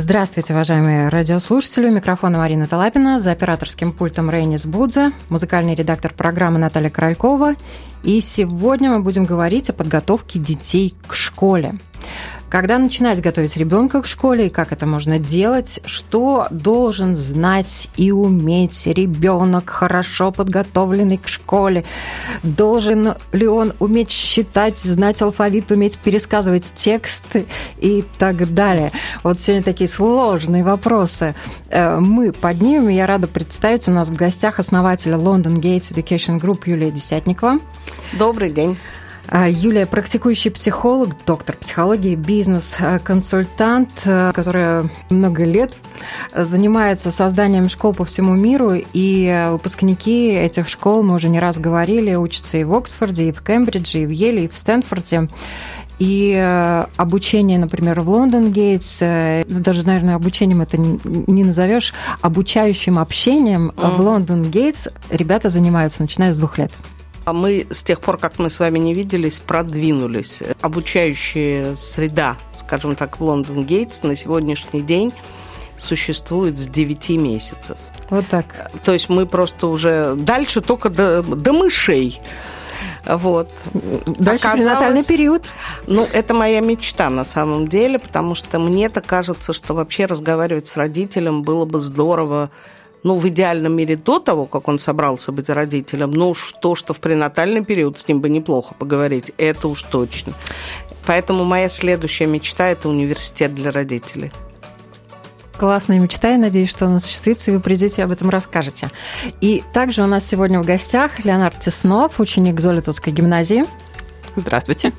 Здравствуйте, уважаемые радиослушатели. У микрофона Марина Талапина, за операторским пультом Рейнис Будза, музыкальный редактор программы Наталья Королькова. И сегодня мы будем говорить о подготовке детей к школе. Когда начинать готовить ребенка к школе и как это можно делать? Что должен знать и уметь ребенок, хорошо подготовленный к школе? Должен ли он уметь считать, знать алфавит, уметь пересказывать тексты и так далее? Вот сегодня такие сложные вопросы э, мы поднимем. Я рада представить у нас в гостях основателя London Gates Education Group Юлия Десятникова. Добрый день. А, Юлия практикующий психолог, доктор психологии, бизнес-консультант, э, которая много лет занимается созданием школ по всему миру, и выпускники этих школ, мы уже не раз говорили, учатся и в Оксфорде, и в Кембридже, и в Еле, и в Стэнфорде. И э, обучение, например, в Лондон Гейтс, э, даже, наверное, обучением это не назовешь, обучающим общением mm. в Лондон Гейтс ребята занимаются, начиная с двух лет. А мы с тех пор, как мы с вами не виделись, продвинулись. Обучающая среда, скажем так, в Лондон Гейтс на сегодняшний день существует с 9 месяцев. Вот так. То есть мы просто уже дальше только до, до мышей. Вот. Дальше пренатальный период. Ну, это моя мечта на самом деле, потому что мне-то кажется, что вообще разговаривать с родителем было бы здорово ну, в идеальном мире до того, как он собрался быть родителем, ну, уж то, что в пренатальный период с ним бы неплохо поговорить, это уж точно. Поэтому моя следующая мечта – это университет для родителей. Классная мечта, я надеюсь, что она осуществится, и вы придете и об этом расскажете. И также у нас сегодня в гостях Леонард Теснов, ученик Золотовской гимназии. Здравствуйте.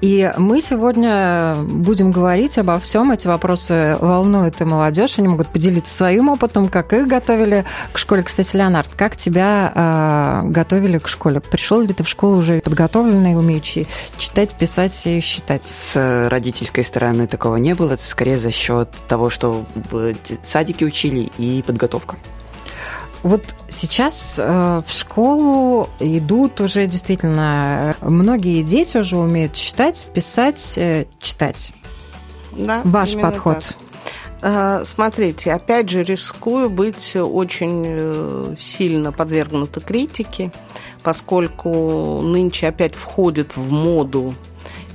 И мы сегодня будем говорить обо всем. Эти вопросы волнуют и молодежь. Они могут поделиться своим опытом, как их готовили к школе. Кстати, Леонард, как тебя э, готовили к школе? Пришел ли ты в школу уже подготовленный, умеющий читать, писать и считать? С родительской стороны такого не было. Это скорее за счет того, что в садике учили и подготовка. Вот сейчас э, в школу идут уже действительно многие дети уже умеют считать, писать, э, читать. Да, Ваш подход. Так. А, смотрите, опять же, рискую быть очень э, сильно подвергнута критике, поскольку нынче опять входит в моду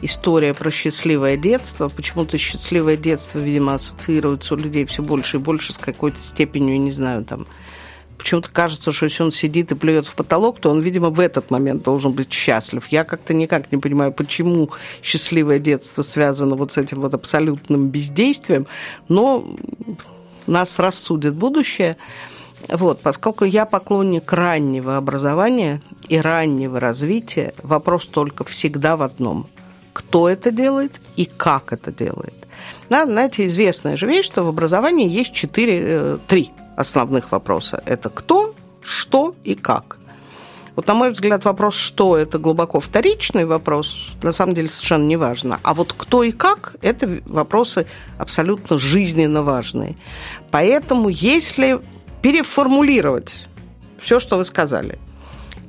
история про счастливое детство. Почему-то счастливое детство, видимо, ассоциируется у людей все больше и больше с какой-то степенью, не знаю, там, почему-то кажется, что если он сидит и плюет в потолок, то он, видимо, в этот момент должен быть счастлив. Я как-то никак не понимаю, почему счастливое детство связано вот с этим вот абсолютным бездействием, но нас рассудит будущее. Вот, поскольку я поклонник раннего образования и раннего развития, вопрос только всегда в одном. Кто это делает и как это делает? Да, знаете, известная же вещь, что в образовании есть четыре, э, три основных вопроса. Это кто, что и как. Вот, на мой взгляд, вопрос «что» – это глубоко вторичный вопрос, на самом деле совершенно не важно. А вот «кто» и «как» – это вопросы абсолютно жизненно важные. Поэтому если переформулировать все, что вы сказали –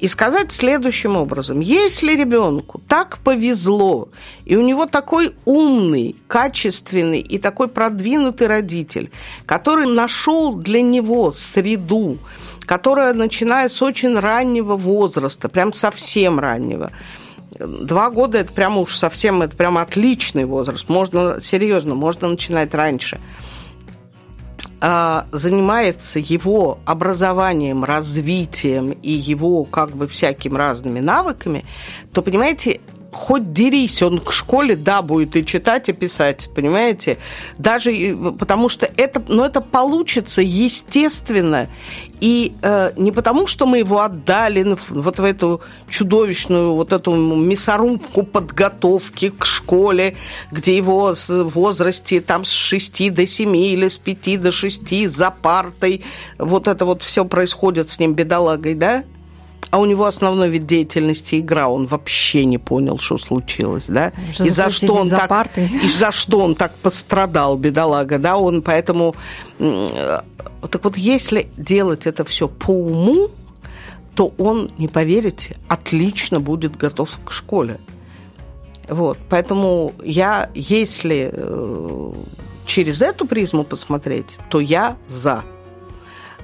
и сказать следующим образом. Если ребенку так повезло, и у него такой умный, качественный и такой продвинутый родитель, который нашел для него среду, которая, начиная с очень раннего возраста, прям совсем раннего, Два года это прямо уж совсем, это прям отличный возраст. Можно, серьезно, можно начинать раньше – а, занимается его образованием, развитием и его как бы всякими разными навыками, то, понимаете, хоть дерись, он к школе, да, будет и читать, и писать, понимаете? Даже потому что это, ну, это получится естественно. И э, не потому, что мы его отдали вот в эту чудовищную вот эту мясорубку подготовки к школе, где его в возрасте там с 6 до 7 или с 5 до 6 за партой, вот это вот все происходит с ним, бедолагой, да? А у него основной вид деятельности игра, он вообще не понял, что случилось, да, и за что он за так, партой. и за что он так пострадал, бедолага, да, он поэтому, так вот, если делать это все по уму, то он, не поверите, отлично будет готов к школе. Вот, поэтому я, если э, через эту призму посмотреть, то я за.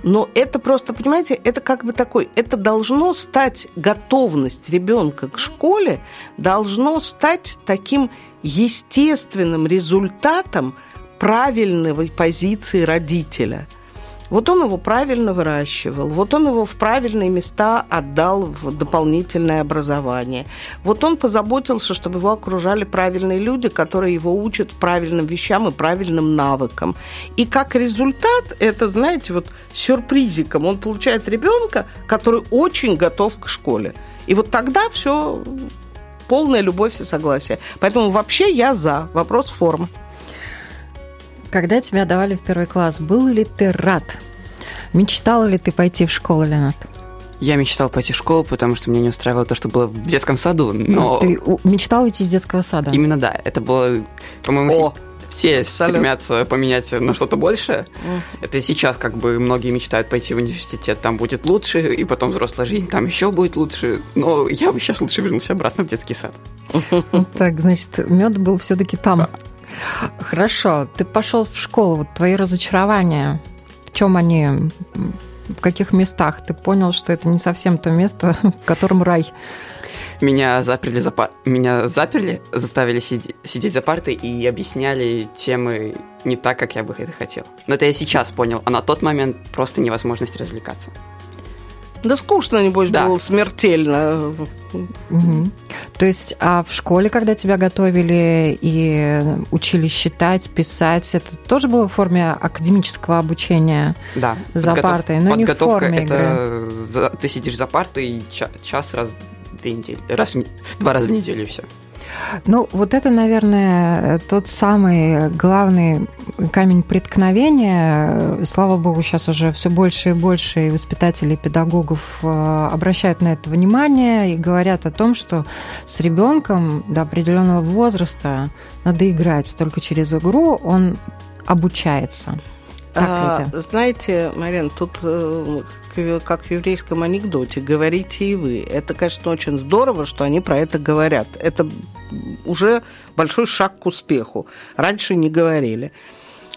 Но это просто, понимаете, это как бы такой, это должно стать готовность ребенка к школе, должно стать таким естественным результатом правильной позиции родителя – вот он его правильно выращивал, вот он его в правильные места отдал в дополнительное образование. Вот он позаботился, чтобы его окружали правильные люди, которые его учат правильным вещам и правильным навыкам. И как результат, это, знаете, вот сюрпризиком, он получает ребенка, который очень готов к школе. И вот тогда все полная любовь и согласие. Поэтому вообще я за. Вопрос формы. Когда тебя давали в первый класс, был ли ты рад? Мечтала ли ты пойти в школу, Леонард? Я мечтал пойти в школу, потому что меня не устраивало то, что было в детском саду, но... Ты мечтал идти из детского сада? Именно да. Это было, по-моему, все Абсолютно. стремятся поменять на что-то большее. Mm. Это сейчас как бы многие мечтают пойти в университет, там будет лучше, и потом взрослая жизнь, там еще будет лучше. Но я бы сейчас лучше вернулся обратно в детский сад. Так, значит, мед был все-таки там. Хорошо, ты пошел в школу, вот твои разочарования, в чем они, в каких местах ты понял, что это не совсем то место, в котором рай? Меня заперли, за пар... меня заперли, заставили сиди... сидеть за партой и объясняли темы не так, как я бы это хотел. Но это я сейчас понял, а на тот момент просто невозможность развлекаться. Да скучно, небось, да. было смертельно. Угу. То есть, а в школе, когда тебя готовили и учили считать, писать, это тоже было в форме академического обучения? Да. За Подготов... партой, но Подготовка не в форме это игры. За... ты сидишь за партой час раз в две недели, раз в... два раза в неделю и все. Ну, вот это, наверное, тот самый главный камень преткновения. Слава богу, сейчас уже все больше и больше воспитателей, и педагогов э, обращают на это внимание и говорят о том, что с ребенком до определенного возраста надо играть. Только через игру он обучается. Так а? Знаете, Марин, тут э, как в еврейском анекдоте, говорите и вы. Это, конечно, очень здорово, что они про это говорят. Это уже большой шаг к успеху. Раньше не говорили.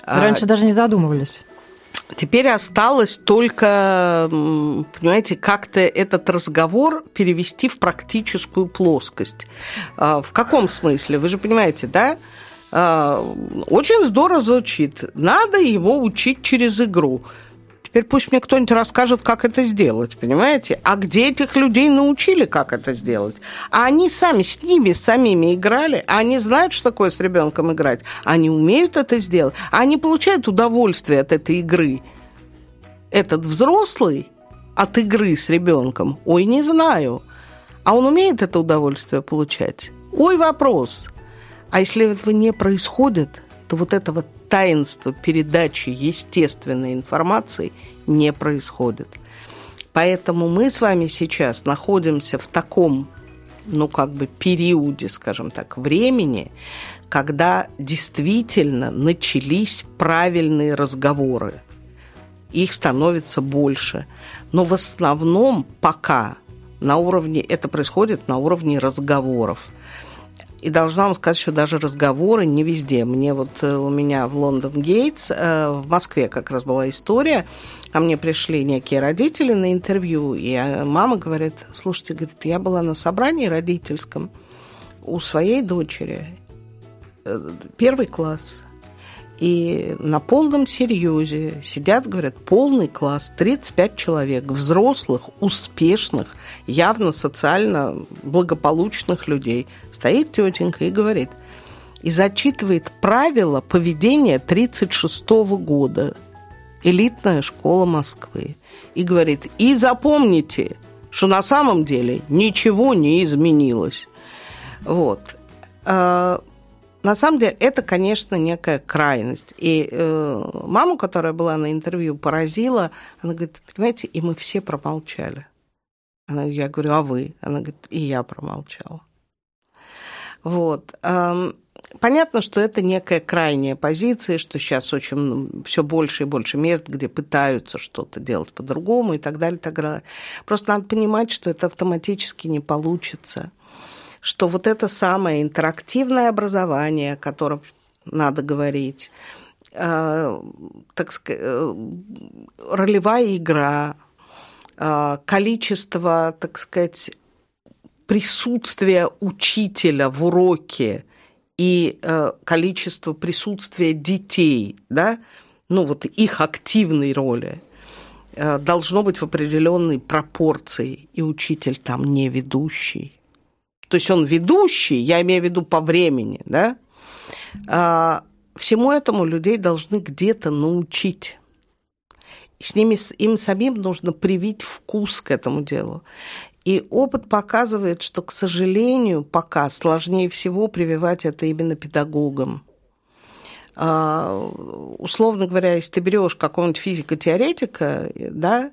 А Раньше а, даже не задумывались. Теперь осталось только, понимаете, как-то этот разговор перевести в практическую плоскость. А, в каком смысле? Вы же понимаете, да? А, очень здорово звучит. Надо его учить через игру. Теперь пусть мне кто-нибудь расскажет, как это сделать, понимаете? А где этих людей научили, как это сделать? А они сами с ними, с самими играли, а они знают, что такое с ребенком играть, они умеют это сделать, они получают удовольствие от этой игры. Этот взрослый от игры с ребенком, ой, не знаю. А он умеет это удовольствие получать? Ой, вопрос. А если этого не происходит, то вот этого таинства передачи естественной информации не происходит. Поэтому мы с вами сейчас находимся в таком, ну, как бы периоде, скажем так, времени, когда действительно начались правильные разговоры. Их становится больше. Но в основном пока на уровне, это происходит на уровне разговоров – и должна вам сказать, что даже разговоры не везде. Мне вот э, у меня в Лондон Гейтс, э, в Москве как раз была история, ко мне пришли некие родители на интервью, и э, мама говорит, слушайте, говорит, я была на собрании родительском у своей дочери, первый класс, И на полном серьезе сидят, говорят, полный класс, 35 человек, взрослых, успешных, явно социально благополучных людей. Стоит тетенька и говорит, и зачитывает правила поведения 1936 года. Элитная школа Москвы. И говорит, и запомните, что на самом деле ничего не изменилось. Вот. На самом деле это, конечно, некая крайность. И э, маму, которая была на интервью, поразила. Она говорит, понимаете, и мы все промолчали. Она, я говорю, а вы? Она говорит, и я промолчала. Вот. Понятно, что это некая крайняя позиция, что сейчас очень все больше и больше мест, где пытаются что-то делать по-другому и так далее, так далее. Просто надо понимать, что это автоматически не получится что вот это самое интерактивное образование, о котором надо говорить, э, так сказать, э, ролевая игра, э, количество, так сказать, присутствия учителя в уроке и э, количество присутствия детей, да, ну вот их активной роли, э, должно быть в определенной пропорции, и учитель там не ведущий то есть он ведущий, я имею в виду по времени, да, а, всему этому людей должны где-то научить. С ними, им самим нужно привить вкус к этому делу. И опыт показывает, что, к сожалению, пока сложнее всего прививать это именно педагогам. А, условно говоря, если ты берешь какого-нибудь физико-теоретика, да,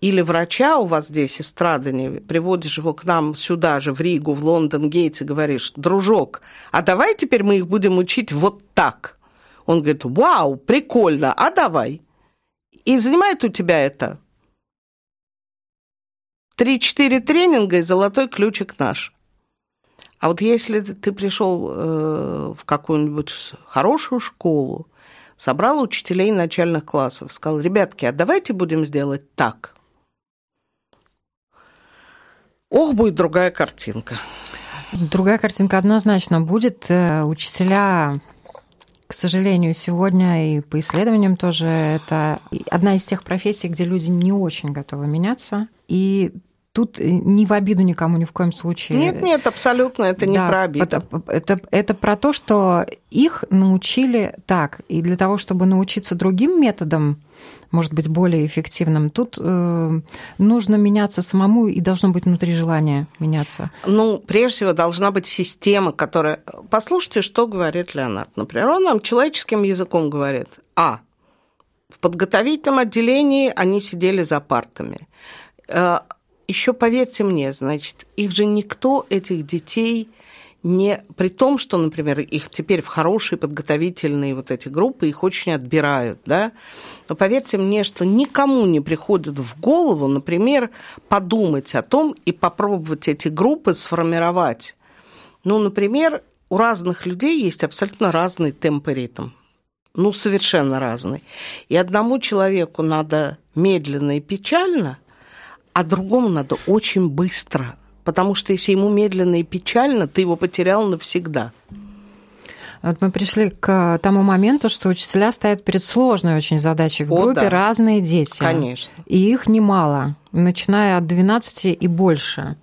или врача у вас здесь из Страдани, приводишь его к нам сюда же, в Ригу, в Лондон, Гейтс, и говоришь, дружок, а давай теперь мы их будем учить вот так. Он говорит, вау, прикольно, а давай. И занимает у тебя это три-четыре тренинга и золотой ключик наш. А вот если ты пришел э, в какую-нибудь хорошую школу, собрал учителей начальных классов, сказал, ребятки, а давайте будем сделать так. Ох, будет другая картинка. Другая картинка однозначно будет. Э, учителя к сожалению, сегодня и по исследованиям тоже это одна из тех профессий, где люди не очень готовы меняться. И Тут э, не в обиду никому ни в коем случае. Нет, нет, абсолютно, это не да, про обиду. Это, это, это про то, что их научили так. И для того, чтобы научиться другим методам, может быть, более эффективным, тут э, нужно меняться самому и должно быть внутри желания меняться. Ну, прежде всего, должна быть система, которая... Послушайте, что говорит Леонард. Например, он нам человеческим языком говорит. А. В подготовительном отделении они сидели за партами э, еще поверьте мне, значит, их же никто, этих детей, не... При том, что, например, их теперь в хорошие подготовительные вот эти группы, их очень отбирают, да, но поверьте мне, что никому не приходит в голову, например, подумать о том и попробовать эти группы сформировать. Ну, например, у разных людей есть абсолютно разный темп и ритм. Ну, совершенно разный. И одному человеку надо медленно и печально – а другому надо очень быстро, потому что если ему медленно и печально, ты его потерял навсегда. Вот мы пришли к тому моменту, что учителя стоят перед сложной очень задачей. В О, группе да. разные дети. Конечно. И их немало, начиная от 12 и больше.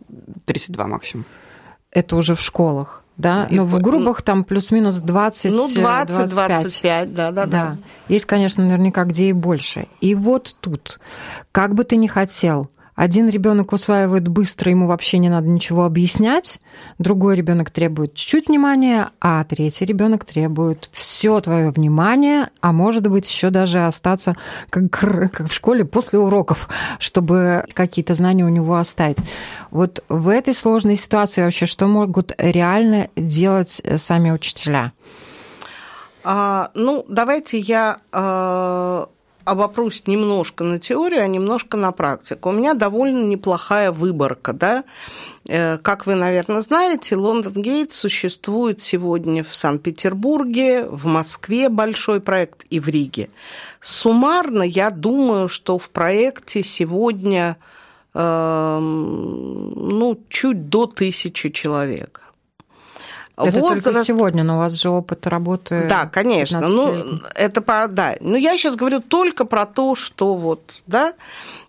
32 максимум. Это уже в школах. Да, но в группах там плюс-минус 20 Ну, 20, 25. да, да, да, да. Есть, конечно, наверняка где и больше. И вот тут, как бы ты ни хотел, один ребенок усваивает быстро, ему вообще не надо ничего объяснять, другой ребенок требует чуть-чуть внимания, а третий ребенок требует все твое внимание, а может быть еще даже остаться как, как в школе после уроков, чтобы какие-то знания у него оставить. Вот в этой сложной ситуации вообще что могут реально делать сами учителя? А, ну, давайте я а обопрусь немножко на теорию, а немножко на практику. У меня довольно неплохая выборка, да. Э, как вы, наверное, знаете, Лондон Гейт существует сегодня в Санкт-Петербурге, в Москве большой проект и в Риге. Суммарно, я думаю, что в проекте сегодня эм, ну, чуть до тысячи человек. Это возраст... только сегодня, но у вас же опыт работы. Да, конечно. Ну, это по, да. Но я сейчас говорю только про то, что вот, да,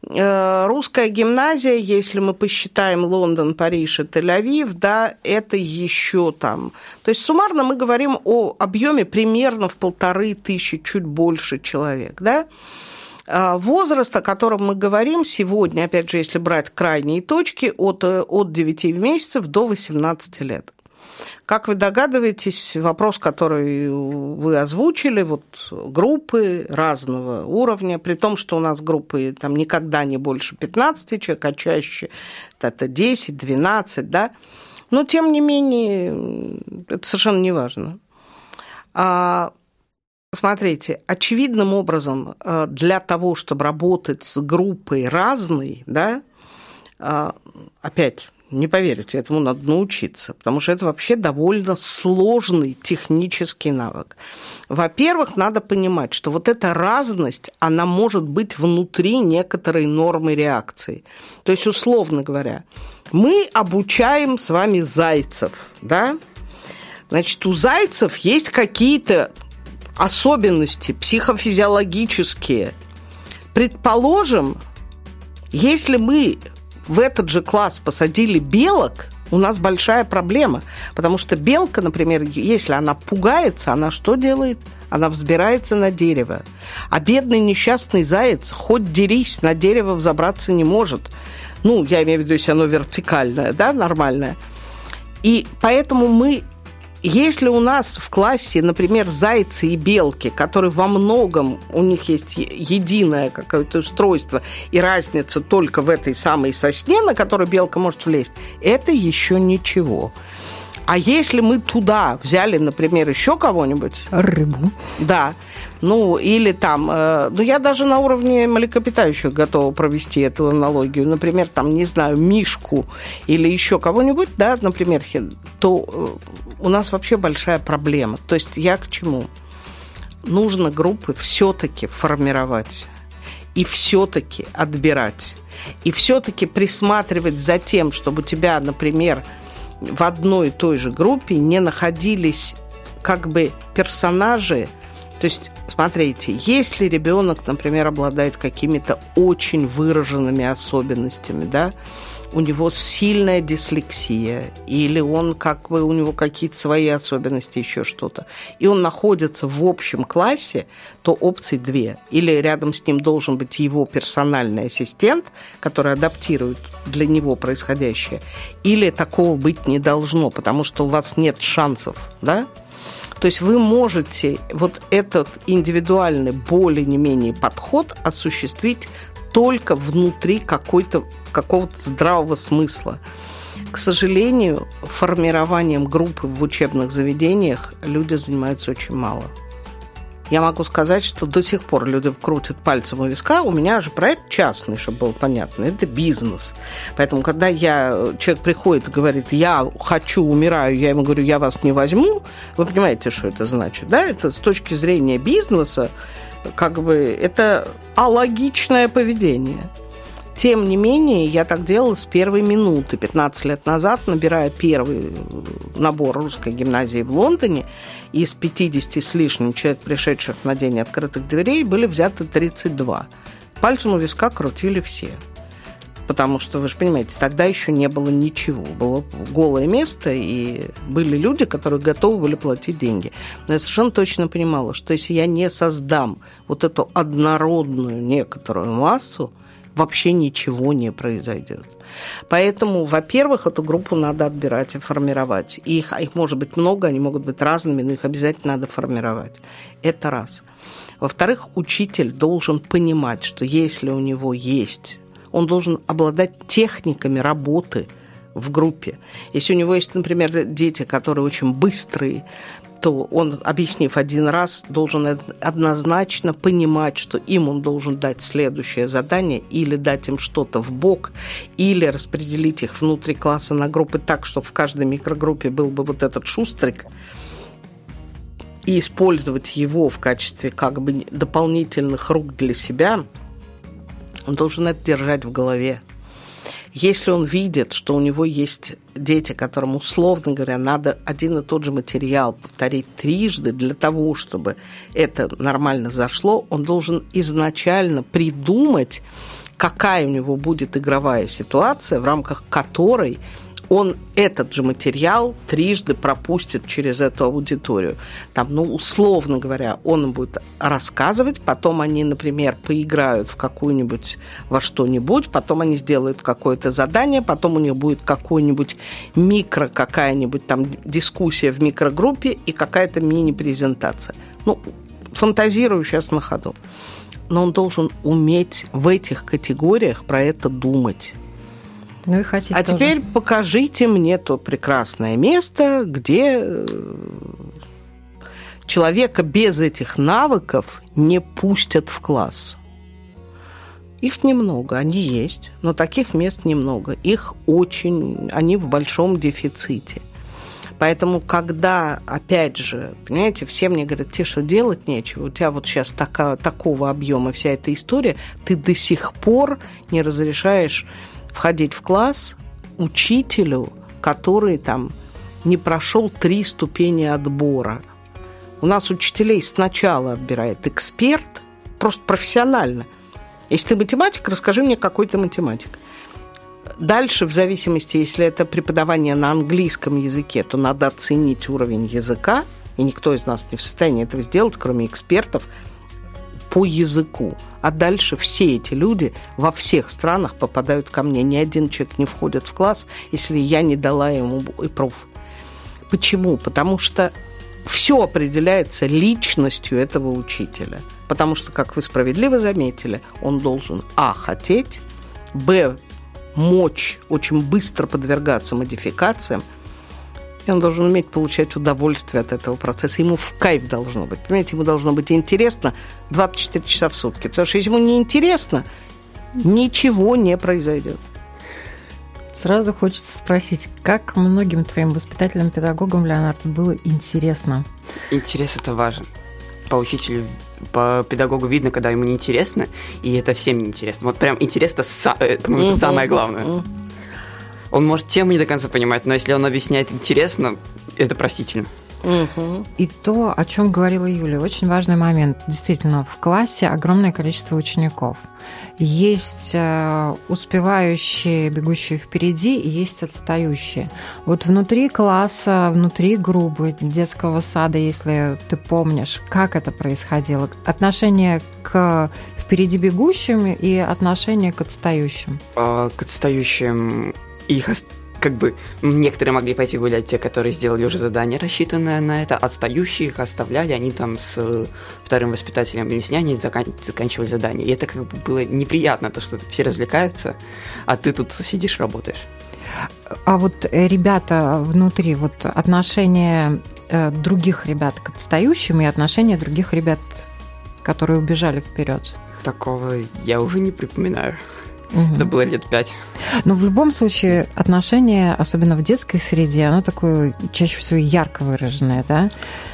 э, русская гимназия, если мы посчитаем Лондон, Париж и Тель-Авив, да, это еще там. То есть суммарно мы говорим о объеме примерно в полторы тысячи, чуть больше человек, да. А, возраст, о котором мы говорим сегодня, опять же, если брать крайние точки, от, э, от 9 месяцев до 18 лет. Как вы догадываетесь, вопрос, который вы озвучили, вот группы разного уровня, при том, что у нас группы там никогда не больше 15 человек, а чаще это 10, 12, да, но тем не менее это совершенно не важно. А, смотрите, очевидным образом э, для того, чтобы работать с группой разной, да, а, опять не поверите, этому надо научиться, потому что это вообще довольно сложный технический навык. Во-первых, надо понимать, что вот эта разность, она может быть внутри некоторой нормы реакции. То есть, условно говоря, мы обучаем с вами зайцев, да? Значит, у зайцев есть какие-то особенности психофизиологические. Предположим, если мы в этот же класс посадили белок, у нас большая проблема. Потому что белка, например, если она пугается, она что делает? Она взбирается на дерево. А бедный несчастный заяц, хоть дерись, на дерево взобраться не может. Ну, я имею в виду, если оно вертикальное, да, нормальное. И поэтому мы если у нас в классе, например, зайцы и белки, которые во многом, у них есть единое какое-то устройство, и разница только в этой самой сосне, на которую белка может влезть, это еще ничего. А если мы туда взяли, например, еще кого-нибудь... Рыбу. Да. Ну, или там... Э, ну, я даже на уровне млекопитающих готова провести эту аналогию. Например, там, не знаю, мишку или еще кого-нибудь, да, например, то э, у нас вообще большая проблема. То есть я к чему? Нужно группы все-таки формировать и все-таки отбирать. И все-таки присматривать за тем, чтобы у тебя, например, в одной и той же группе не находились как бы персонажи. То есть, смотрите, если ребенок, например, обладает какими-то очень выраженными особенностями, да, у него сильная дислексия, или он как бы у него какие-то свои особенности, еще что-то, и он находится в общем классе, то опций две. Или рядом с ним должен быть его персональный ассистент, который адаптирует для него происходящее, или такого быть не должно, потому что у вас нет шансов, да, то есть вы можете вот этот индивидуальный более-не-менее подход осуществить только внутри какой-то, какого-то здравого смысла. К сожалению, формированием группы в учебных заведениях люди занимаются очень мало. Я могу сказать, что до сих пор люди крутят пальцем у виска. У меня же проект частный, чтобы было понятно. Это бизнес. Поэтому, когда я, человек приходит и говорит, я хочу, умираю, я ему говорю, я вас не возьму, вы понимаете, что это значит, да? Это с точки зрения бизнеса, как бы это алогичное поведение. Тем не менее, я так делала с первой минуты. 15 лет назад, набирая первый набор русской гимназии в Лондоне, из 50 с лишним человек, пришедших на день открытых дверей, были взяты 32. Пальцем у виска крутили все потому что, вы же понимаете, тогда еще не было ничего. Было голое место, и были люди, которые готовы были платить деньги. Но я совершенно точно понимала, что если я не создам вот эту однородную некоторую массу, вообще ничего не произойдет. Поэтому, во-первых, эту группу надо отбирать и формировать. Их, их может быть много, они могут быть разными, но их обязательно надо формировать. Это раз. Во-вторых, учитель должен понимать, что если у него есть он должен обладать техниками работы в группе. Если у него есть, например, дети, которые очень быстрые, то он, объяснив один раз, должен однозначно понимать, что им он должен дать следующее задание или дать им что-то в бок, или распределить их внутри класса на группы так, чтобы в каждой микрогруппе был бы вот этот шустрик, и использовать его в качестве как бы дополнительных рук для себя – он должен это держать в голове. Если он видит, что у него есть дети, которым, условно говоря, надо один и тот же материал повторить трижды для того, чтобы это нормально зашло, он должен изначально придумать, какая у него будет игровая ситуация, в рамках которой он этот же материал трижды пропустит через эту аудиторию. Там, ну, условно говоря, он будет рассказывать, потом они, например, поиграют в какую-нибудь, во что-нибудь, потом они сделают какое-то задание, потом у них будет какой-нибудь микро, какая-нибудь там дискуссия в микрогруппе и какая-то мини-презентация. Ну, фантазирую сейчас на ходу. Но он должен уметь в этих категориях про это думать. Ну и хотите а тоже. теперь покажите мне то прекрасное место, где э, человека без этих навыков не пустят в класс. Их немного, они есть, но таких мест немного. Их очень, они в большом дефиците. Поэтому, когда, опять же, понимаете, все мне говорят, тебе что, делать нечего? У тебя вот сейчас така, такого объема вся эта история, ты до сих пор не разрешаешь входить в класс учителю, который там не прошел три ступени отбора. У нас учителей сначала отбирает эксперт, просто профессионально. Если ты математик, расскажи мне, какой ты математик. Дальше, в зависимости, если это преподавание на английском языке, то надо оценить уровень языка, и никто из нас не в состоянии этого сделать, кроме экспертов, по языку. А дальше все эти люди во всех странах попадают ко мне. Ни один человек не входит в класс, если я не дала ему и пруф. Почему? Потому что все определяется личностью этого учителя. Потому что, как вы справедливо заметили, он должен а. хотеть, б. мочь очень быстро подвергаться модификациям, и он должен уметь получать удовольствие от этого процесса. Ему в кайф должно быть. Понимаете, ему должно быть интересно 24 часа в сутки. Потому что если ему не интересно, ничего не произойдет. Сразу хочется спросить, как многим твоим воспитателям, педагогам, Леонард, было интересно? Интерес это важен. По учителю, по педагогу видно, когда ему неинтересно, и это всем неинтересно. Вот прям интересно, э, по-моему, это самое главное. Он может тему не до конца понимать, но если он объясняет интересно, это простительно. Угу. И то, о чем говорила Юля, очень важный момент. Действительно, в классе огромное количество учеников. Есть э, успевающие, бегущие впереди, и есть отстающие. Вот внутри класса, внутри группы детского сада, если ты помнишь, как это происходило, отношение к впереди бегущим и отношение к отстающим? А, к отстающим их как бы некоторые могли пойти гулять, те, которые сделали уже задание, рассчитанное на это, отстающие их оставляли, они там с э, вторым воспитателем объясняния закан- заканчивали задание. И это как бы было неприятно, то, что все развлекаются, а ты тут сидишь, работаешь. А вот э, ребята внутри, вот отношение э, других ребят к отстающим и отношение других ребят, которые убежали вперед? Такого я уже не припоминаю. Угу. Это было лет пять. Но в любом случае отношение, особенно в детской среде, оно такое чаще всего ярко выраженное, да?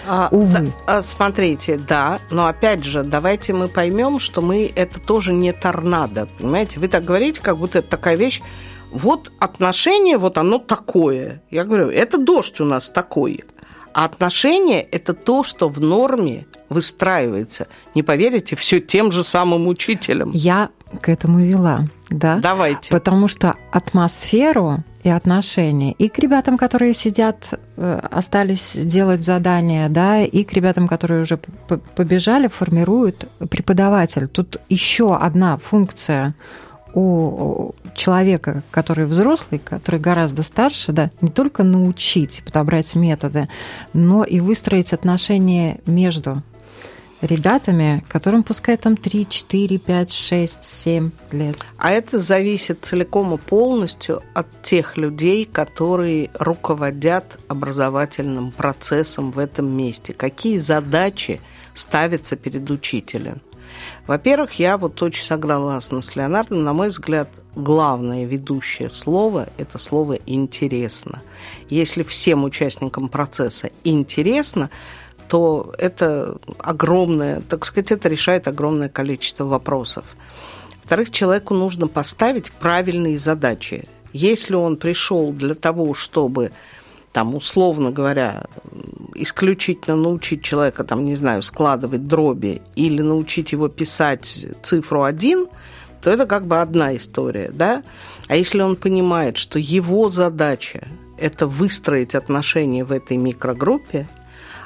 А, Увы. Да, смотрите, да, но опять же, давайте мы поймем, что мы это тоже не торнадо, понимаете? Вы так говорите, как будто это такая вещь. Вот отношение, вот оно такое. Я говорю, это дождь у нас такой. А отношение – это то, что в норме выстраивается. Не поверите, все тем же самым учителем. Я к этому вела, да. Давайте. Потому что атмосферу и отношения и к ребятам, которые сидят, э, остались делать задания, да, и к ребятам, которые уже побежали, формируют преподаватель. Тут еще одна функция у человека, который взрослый, который гораздо старше, да, не только научить, подобрать методы, но и выстроить отношения между ребятами, которым пускай там 3, 4, 5, 6, 7 лет. А это зависит целиком и полностью от тех людей, которые руководят образовательным процессом в этом месте. Какие задачи ставятся перед учителем? Во-первых, я вот очень согласна с Леонардом. На мой взгляд, главное ведущее слово – это слово «интересно». Если всем участникам процесса интересно, то это огромное, так сказать, это решает огромное количество вопросов. Во-вторых, человеку нужно поставить правильные задачи. Если он пришел для того, чтобы там, условно говоря, исключительно научить человека, там, не знаю, складывать дроби или научить его писать цифру один, то это как бы одна история, да? А если он понимает, что его задача – это выстроить отношения в этой микрогруппе,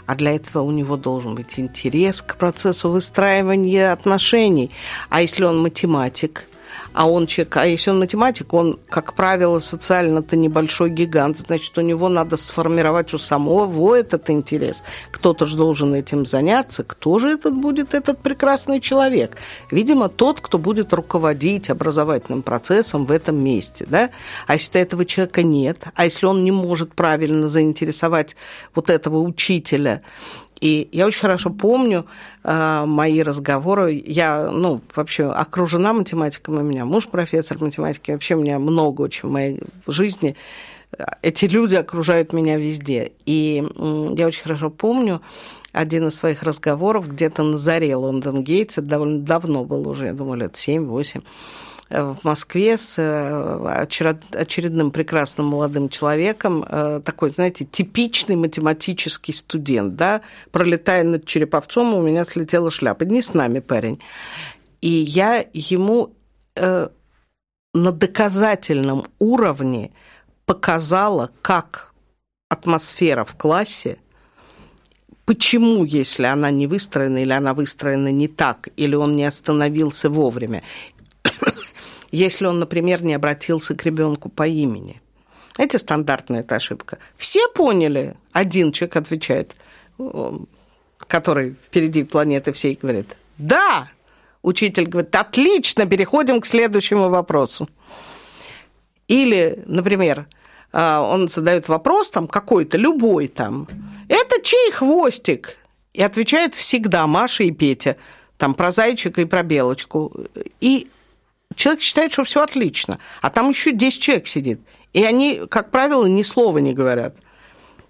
а для этого у него должен быть интерес к процессу выстраивания отношений. А если он математик, а он человек, а если он математик, он, как правило, социально-то небольшой гигант, значит, у него надо сформировать у самого этот интерес. Кто-то же должен этим заняться. Кто же этот будет, этот прекрасный человек? Видимо, тот, кто будет руководить образовательным процессом в этом месте, да? А если этого человека нет, а если он не может правильно заинтересовать вот этого учителя, и я очень хорошо помню э, мои разговоры. Я, ну, вообще окружена математиком, у меня муж профессор математики. Вообще у меня много очень в моей жизни. Эти люди окружают меня везде. И я очень хорошо помню один из своих разговоров где-то на заре Лондон Гейтс. Это довольно давно было уже, я думаю, лет 7-8 в Москве с э, очередным прекрасным молодым человеком, э, такой, знаете, типичный математический студент, да, пролетая над Череповцом, у меня слетела шляпа. Не с нами парень. И я ему э, на доказательном уровне показала, как атмосфера в классе почему, если она не выстроена, или она выстроена не так, или он не остановился вовремя, если он, например, не обратился к ребенку по имени. Это стандартная эта ошибка. Все поняли? Один человек отвечает, который впереди планеты всей говорит, да. Учитель говорит, отлично, переходим к следующему вопросу. Или, например, а, он задает вопрос там какой-то, любой там, это чей хвостик? И отвечает всегда Маша и Петя, там про зайчика и про белочку. И человек считает, что все отлично, а там еще 10 человек сидит. И они, как правило, ни слова не говорят.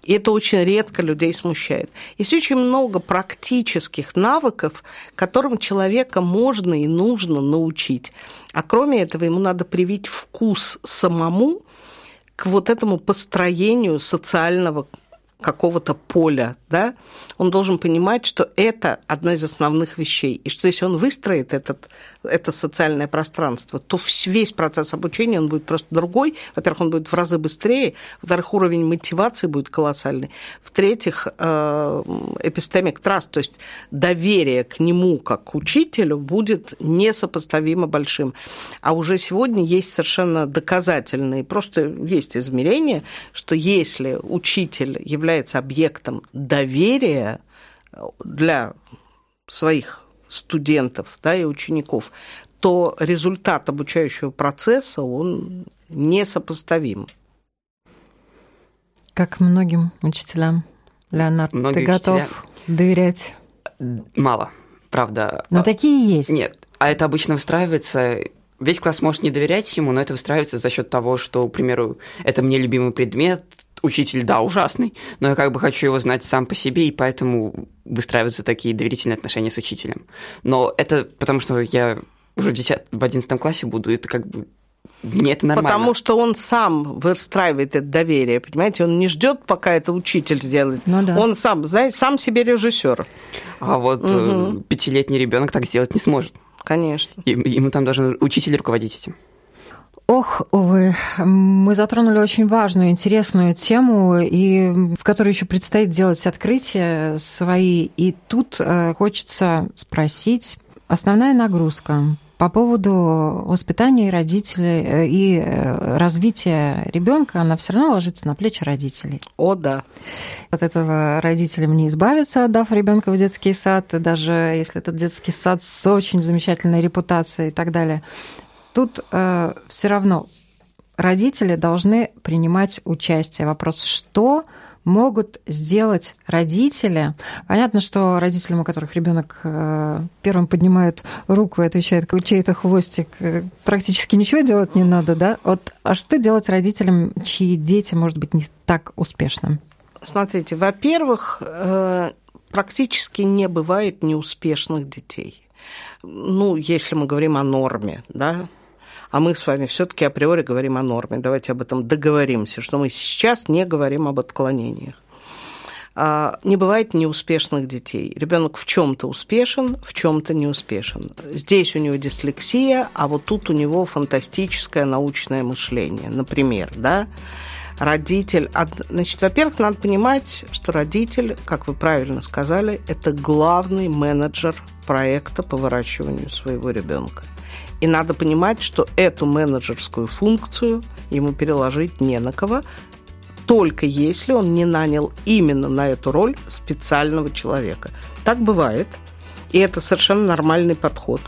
И это очень редко людей смущает. Есть очень много практических навыков, которым человека можно и нужно научить. А кроме этого, ему надо привить вкус самому к вот этому построению социального какого-то поля, да, он должен понимать, что это одна из основных вещей, и что если он выстроит этот, это социальное пространство, то весь процесс обучения, он будет просто другой. Во-первых, он будет в разы быстрее, во-вторых, уровень мотивации будет колоссальный, в-третьих, эпистемик траст, то есть доверие к нему как к учителю будет несопоставимо большим. А уже сегодня есть совершенно доказательные, просто есть измерения, что если учитель является объектом доверия, для своих студентов да, и учеников, то результат обучающего процесса, он несопоставим. Как многим учителям, Леонард, Многие ты готов учителя... доверять? Мало, правда. Но такие есть. Нет, а это обычно выстраивается весь класс может не доверять ему, но это выстраивается за счет того, что, к примеру, это мне любимый предмет, учитель, да, ужасный, но я как бы хочу его знать сам по себе, и поэтому выстраиваются такие доверительные отношения с учителем. Но это потому, что я уже в, 10, в 11 классе буду, это как бы мне это нормально. Потому что он сам выстраивает это доверие, понимаете? Он не ждет, пока это учитель сделает. Ну, да. Он сам, знаете, сам себе режиссер. А вот угу. пятилетний ребенок так сделать не сможет. Конечно. И, ему там должен учитель руководить этим. Ох, увы, мы затронули очень важную, интересную тему, и в которой еще предстоит делать открытия свои. И тут э, хочется спросить, основная нагрузка по поводу воспитания родителей э, и э, развития ребенка, она все равно ложится на плечи родителей. О, да. От этого родителям не избавиться, отдав ребенка в детский сад, даже если этот детский сад с очень замечательной репутацией и так далее. Тут э, все равно родители должны принимать участие. Вопрос, что могут сделать родители. Понятно, что родителям, у которых ребенок э, первым поднимает руку и отвечает, чей-то хвостик, э, практически ничего делать не надо, да? Вот, а что делать родителям, чьи дети, может быть, не так успешны? Смотрите, во-первых, э, практически не бывает неуспешных детей. Ну, если мы говорим о норме, да, а мы с вами все-таки априори говорим о норме. Давайте об этом договоримся, что мы сейчас не говорим об отклонениях. А, не бывает неуспешных детей. Ребенок в чем-то успешен, в чем-то не успешен. Здесь у него дислексия, а вот тут у него фантастическое научное мышление. Например, да, родитель... Значит, во-первых, надо понимать, что родитель, как вы правильно сказали, это главный менеджер проекта по выращиванию своего ребенка. И надо понимать, что эту менеджерскую функцию ему переложить не на кого, только если он не нанял именно на эту роль специального человека. Так бывает, и это совершенно нормальный подход.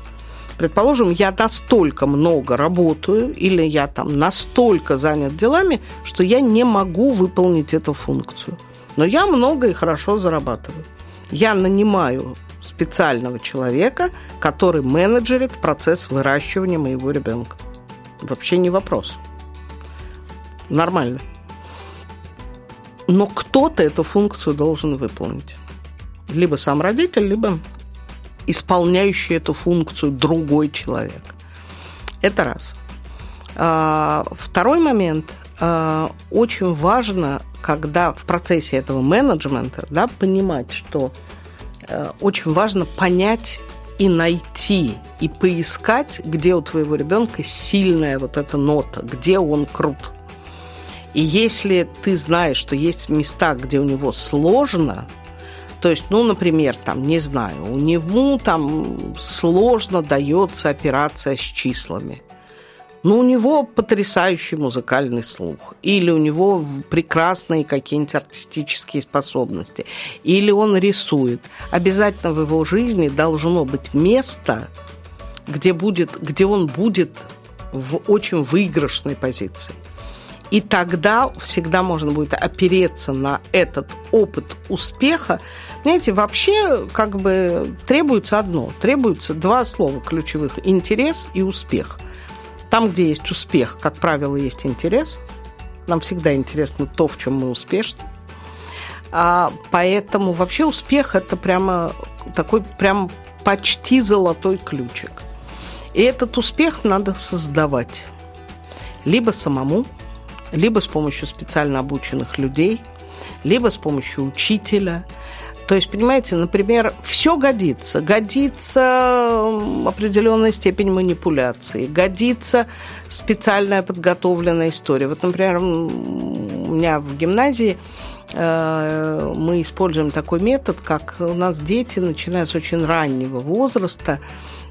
Предположим, я настолько много работаю или я там настолько занят делами, что я не могу выполнить эту функцию. Но я много и хорошо зарабатываю. Я нанимаю специального человека, который менеджерит процесс выращивания моего ребенка. Вообще не вопрос. Нормально. Но кто-то эту функцию должен выполнить. Либо сам родитель, либо исполняющий эту функцию другой человек. Это раз. А, второй момент. А, очень важно, когда в процессе этого менеджмента да, понимать, что очень важно понять и найти, и поискать, где у твоего ребенка сильная вот эта нота, где он крут. И если ты знаешь, что есть места, где у него сложно, то есть, ну, например, там, не знаю, у него там сложно дается операция с числами. Но у него потрясающий музыкальный слух, или у него прекрасные какие-нибудь артистические способности, или он рисует. Обязательно в его жизни должно быть место, где, будет, где он будет в очень выигрышной позиции. И тогда всегда можно будет опереться на этот опыт успеха. Знаете, вообще как бы требуется одно. Требуется два слова ключевых – интерес и успех. Там, где есть успех, как правило, есть интерес. Нам всегда интересно то, в чем мы успешны. А поэтому вообще успех – это прямо такой прям почти золотой ключик. И этот успех надо создавать. Либо самому, либо с помощью специально обученных людей, либо с помощью учителя. То есть, понимаете, например, все годится. Годится определенная степень манипуляции, годится специальная подготовленная история. Вот, например, у меня в гимназии э, мы используем такой метод, как у нас дети, начиная с очень раннего возраста,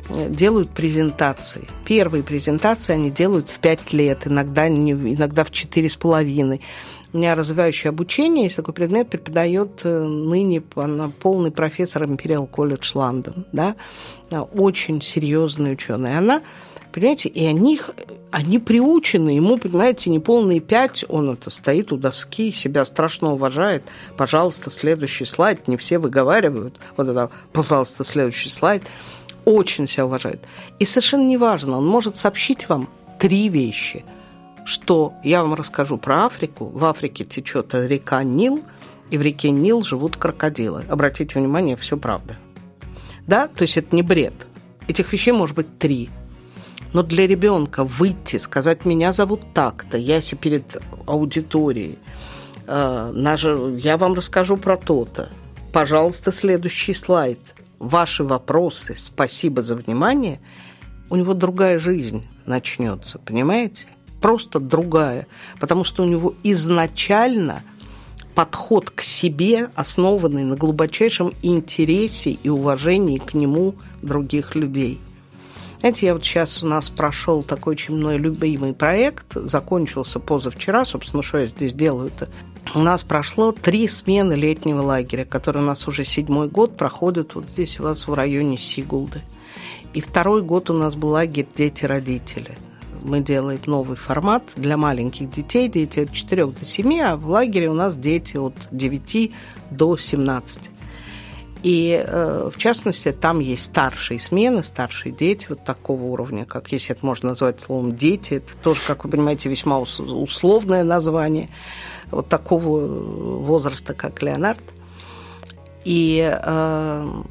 делают презентации. Первые презентации они делают в 5 лет, иногда, иногда в 4,5. У меня развивающее обучение, есть такой предмет, преподает э, ныне полный профессор Imperial College London, да, очень серьезный ученый. Она, понимаете, и они, они приучены, ему, понимаете, не полные пять, он это стоит у доски, себя страшно уважает. Пожалуйста, следующий слайд, не все выговаривают. Вот это, пожалуйста, следующий слайд очень себя уважает. И совершенно неважно, он может сообщить вам три вещи. Что я вам расскажу про Африку. В Африке течет река Нил, и в реке Нил живут крокодилы. Обратите внимание, все правда. Да, то есть это не бред. Этих вещей может быть три. Но для ребенка выйти, сказать, меня зовут так-то, я себе перед аудиторией, э, я вам расскажу про то-то. Пожалуйста, следующий слайд – ваши вопросы, спасибо за внимание, у него другая жизнь начнется, понимаете? Просто другая, потому что у него изначально подход к себе, основанный на глубочайшем интересе и уважении к нему других людей. Знаете, я вот сейчас у нас прошел такой очень мной любимый проект, закончился позавчера, собственно, что я здесь делаю-то, у нас прошло три смены летнего лагеря, который у нас уже седьмой год проходит вот здесь у вас в районе Сигулды. И второй год у нас был лагерь «Дети-родители». Мы делаем новый формат для маленьких детей, дети от 4 до 7, а в лагере у нас дети от 9 до 17. И э, в частности, там есть старшие смены, старшие дети вот такого уровня, как если это можно назвать словом дети, это тоже, как вы понимаете, весьма условное название вот такого возраста, как Леонард. И э,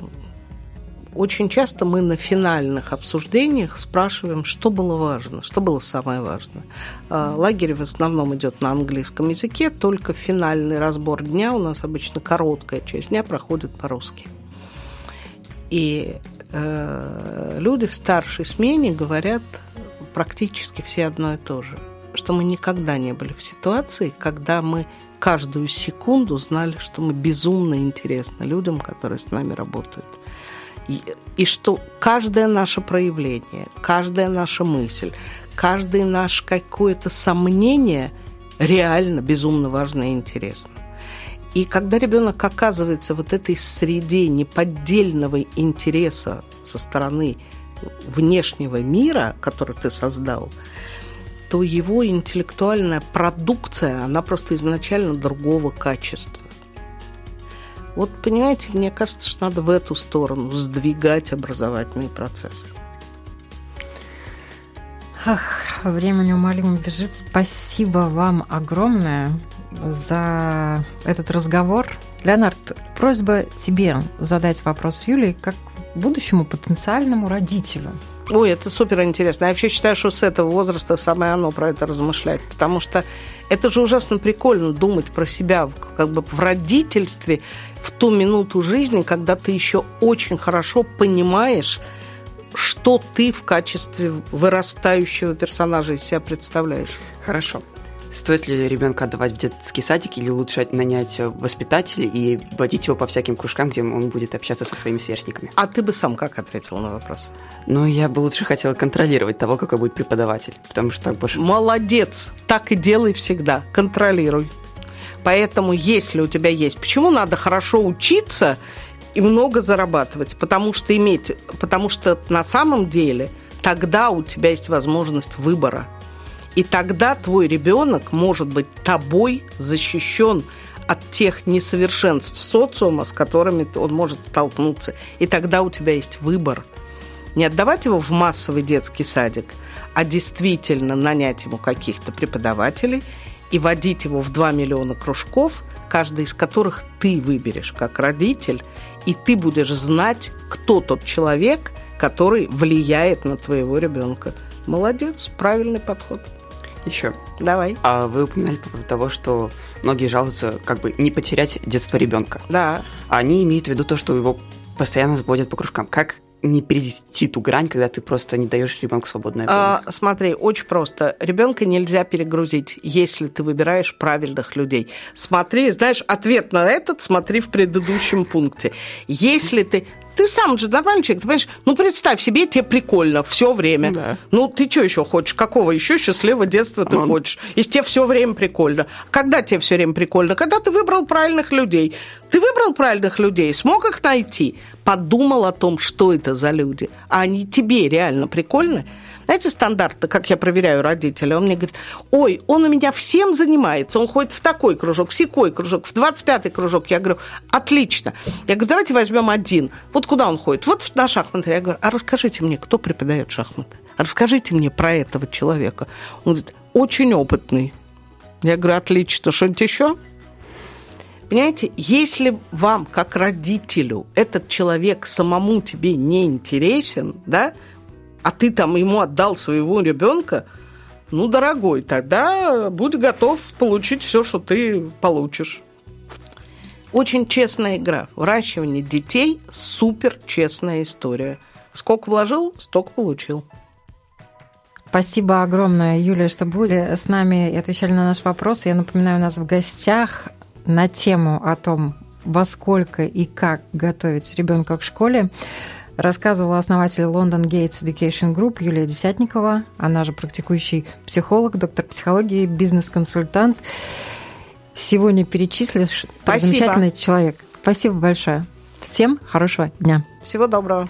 очень часто мы на финальных обсуждениях спрашиваем, что было важно, что было самое важное. А, лагерь в основном идет на английском языке, только финальный разбор дня у нас обычно короткая часть дня проходит по-русски. И э, люди в старшей смене говорят практически все одно и то же, что мы никогда не были в ситуации, когда мы каждую секунду знали, что мы безумно интересны людям, которые с нами работают. И, что каждое наше проявление, каждая наша мысль, каждое наше какое-то сомнение реально безумно важно и интересно. И когда ребенок оказывается вот этой среде неподдельного интереса со стороны внешнего мира, который ты создал, то его интеллектуальная продукция, она просто изначально другого качества. Вот, понимаете, мне кажется, что надо в эту сторону сдвигать образовательные процессы. Ах, время неумолимо бежит. Спасибо вам огромное за этот разговор. Леонард, просьба тебе задать вопрос Юлии как будущему потенциальному родителю. Ой, это супер интересно. Я вообще считаю, что с этого возраста самое оно про это размышлять, потому что это же ужасно прикольно думать про себя как бы в родительстве в ту минуту жизни, когда ты еще очень хорошо понимаешь, что ты в качестве вырастающего персонажа из себя представляешь. Хорошо. Стоит ли ребенка отдавать в детский садик или лучше нанять воспитателя и водить его по всяким кружкам, где он будет общаться со своими сверстниками? А ты бы сам как ответил на вопрос? Ну, я бы лучше хотела контролировать того, какой будет преподаватель, потому что так больше... Молодец! Так и делай всегда. Контролируй. Поэтому, если у тебя есть... Почему надо хорошо учиться и много зарабатывать? Потому что иметь... Потому что на самом деле тогда у тебя есть возможность выбора – и тогда твой ребенок может быть тобой защищен от тех несовершенств социума, с которыми он может столкнуться. И тогда у тебя есть выбор. Не отдавать его в массовый детский садик, а действительно нанять ему каких-то преподавателей и водить его в 2 миллиона кружков, каждый из которых ты выберешь как родитель, и ты будешь знать, кто тот человек, который влияет на твоего ребенка. Молодец, правильный подход. Еще. Давай. А вы упоминали по поводу того, что многие жалуются как бы не потерять детство ребенка. Да. А они имеют в виду то, что его постоянно заводят по кружкам. Как не перейти ту грань, когда ты просто не даешь ребенку свободное время? А, смотри, очень просто. Ребенка нельзя перегрузить, если ты выбираешь правильных людей. Смотри, знаешь, ответ на этот смотри в предыдущем пункте. Если ты ты сам же нормальный человек, ты понимаешь? Ну, представь себе, тебе прикольно все время. Да. Ну, ты что еще хочешь? Какого еще счастливого детства ты Он... хочешь? Если тебе все время прикольно. Когда тебе все время прикольно? Когда ты выбрал правильных людей. Ты выбрал правильных людей, смог их найти, подумал о том, что это за люди, а они тебе реально прикольны. Знаете, стандарты, как я проверяю родителя, он мне говорит, ой, он у меня всем занимается, он ходит в такой кружок, в секой кружок, в 25-й кружок. Я говорю, отлично. Я говорю, давайте возьмем один. Вот куда он ходит? Вот на шахматы. Я говорю, а расскажите мне, кто преподает шахматы? Расскажите мне про этого человека. Он говорит, очень опытный. Я говорю, отлично, что-нибудь еще? Понимаете, если вам, как родителю, этот человек самому тебе не интересен, да, а ты там ему отдал своего ребенка, ну, дорогой, тогда будь готов получить все, что ты получишь. Очень честная игра. Выращивание детей – супер честная история. Сколько вложил, столько получил. Спасибо огромное, Юлия, что были с нами и отвечали на наш вопрос. Я напоминаю, у нас в гостях на тему о том, во сколько и как готовить ребенка к школе рассказывала основатель London Gates Education Group Юлия Десятникова. Она же практикующий психолог, доктор психологии, бизнес-консультант. Сегодня перечислишь Спасибо. замечательный человек. Спасибо большое. Всем хорошего дня. Всего доброго.